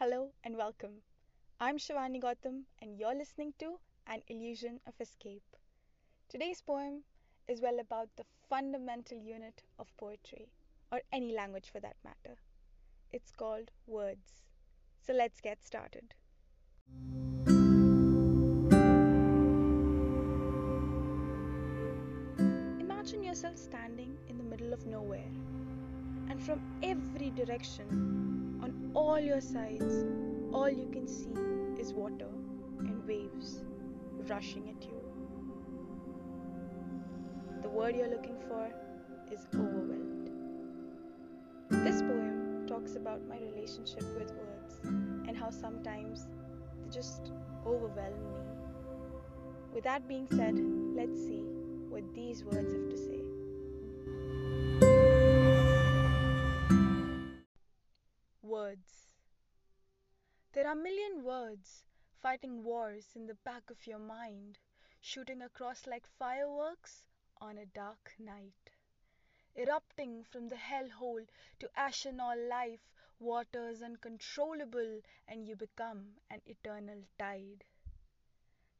Hello and welcome. I'm Shivani Gautam, and you're listening to An Illusion of Escape. Today's poem is well about the fundamental unit of poetry, or any language for that matter. It's called words. So let's get started. Imagine yourself standing in the middle of nowhere, and from every direction, on all your sides, all you can see is water and waves rushing at you. The word you're looking for is overwhelmed. This poem talks about my relationship with words and how sometimes they just overwhelm me. With that being said, let's see what these words have to say. There are a million words fighting wars in the back of your mind, shooting across like fireworks on a dark night. Erupting from the hell hole to ashen all life, waters uncontrollable, and you become an eternal tide.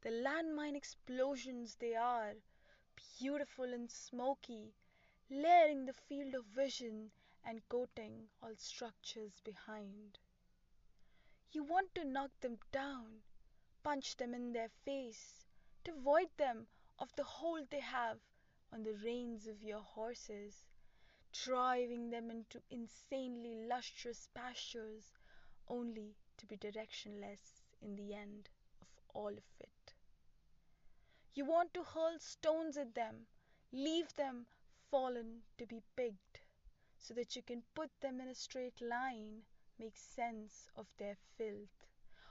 The landmine explosions they are, beautiful and smoky, layering the field of vision and coating all structures behind. You want to knock them down, punch them in their face, to void them of the hold they have on the reins of your horses, driving them into insanely lustrous pastures, only to be directionless in the end of all of it. You want to hurl stones at them, leave them fallen to be picked, so that you can put them in a straight line, make sense of their filth,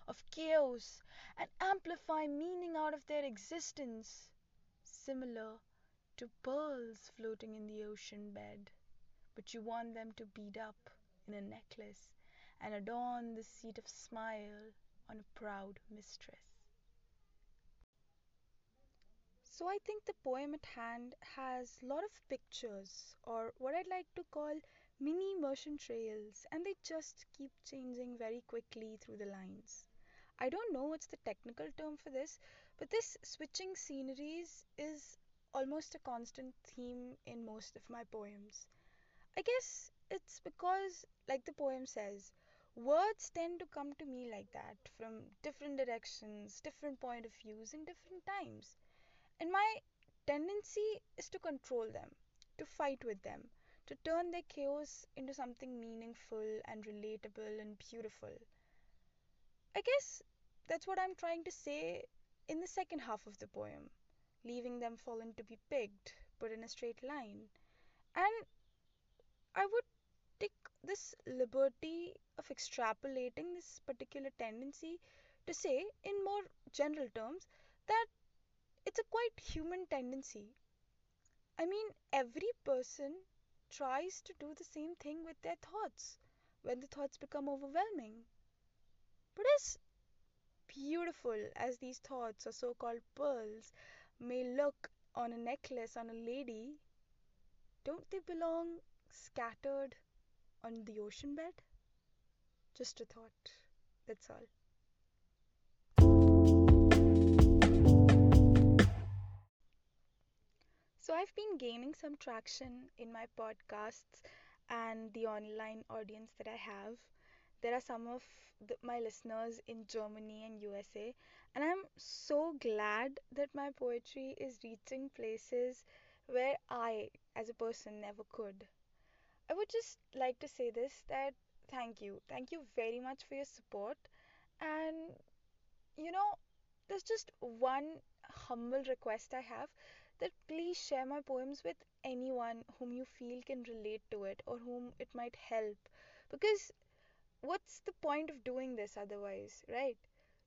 of chaos, and amplify meaning out of their existence, similar to pearls floating in the ocean bed. But you want them to bead up in a necklace and adorn the seat of smile on a proud mistress. So I think the poem at hand has a lot of pictures, or what I'd like to call mini immersion trails, and they just keep changing very quickly through the lines. I don't know what's the technical term for this, but this switching sceneries is almost a constant theme in most of my poems. I guess it's because, like the poem says, words tend to come to me like that from different directions, different point of views, in different times. And my tendency is to control them, to fight with them, to turn their chaos into something meaningful and relatable and beautiful. I guess that's what I'm trying to say in the second half of the poem, leaving them fallen to be picked, put in a straight line. And I would take this liberty of extrapolating this particular tendency to say, in more general terms, that it's a quite human tendency. I mean, every person tries to do the same thing with their thoughts when the thoughts become overwhelming. But as beautiful as these thoughts or so called pearls may look on a necklace on a lady, don't they belong scattered on the ocean bed? Just a thought. That's all. I've been gaining some traction in my podcasts and the online audience that I have. There are some of the, my listeners in Germany and USA, and I'm so glad that my poetry is reaching places where I, as a person, never could. I would just like to say this that thank you. Thank you very much for your support. And you know, there's just one humble request I have that please share my poems with anyone whom you feel can relate to it or whom it might help. Because what's the point of doing this otherwise, right?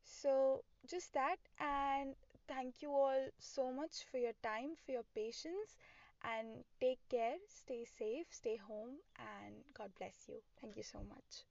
So, just that, and thank you all so much for your time, for your patience, and take care, stay safe, stay home, and God bless you. Thank you so much.